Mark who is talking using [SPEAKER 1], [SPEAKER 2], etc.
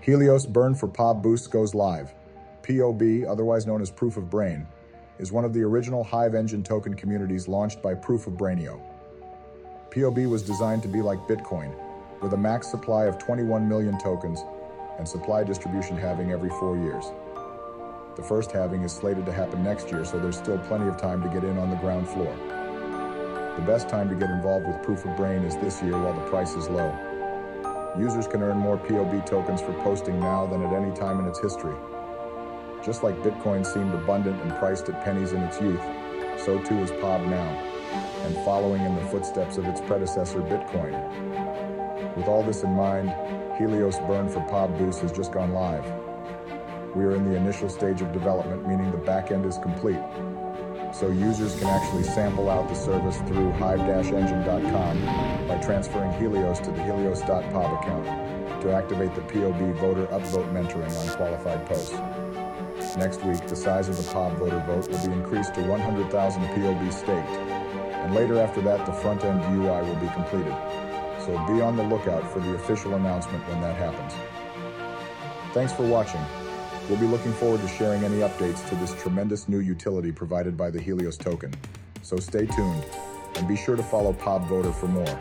[SPEAKER 1] Helios Burn for POB Boost goes live. POB, otherwise known as Proof of Brain, is one of the original Hive engine token communities launched by Proof of Brainio. POB was designed to be like Bitcoin, with a max supply of 21 million tokens and supply distribution halving every four years. The first halving is slated to happen next year, so there's still plenty of time to get in on the ground floor. The best time to get involved with Proof of Brain is this year while the price is low. Users can earn more POB tokens for posting now than at any time in its history. Just like Bitcoin seemed abundant and priced at pennies in its youth, so too is POB now, and following in the footsteps of its predecessor Bitcoin. With all this in mind, Helios Burn for POB Boost has just gone live. We are in the initial stage of development, meaning the backend is complete. So users can actually sample out the service through hive-engine.com by transferring Helios to the helios.pob account to activate the POB voter upvote mentoring on qualified posts. Next week, the size of the POB voter vote will be increased to 100,000 POB staked, and later after that, the front-end UI will be completed. So be on the lookout for the official announcement when that happens. Thanks for watching. We'll be looking forward to sharing any updates to this tremendous new utility provided by the Helios token. So stay tuned, and be sure to follow POB Voter for more.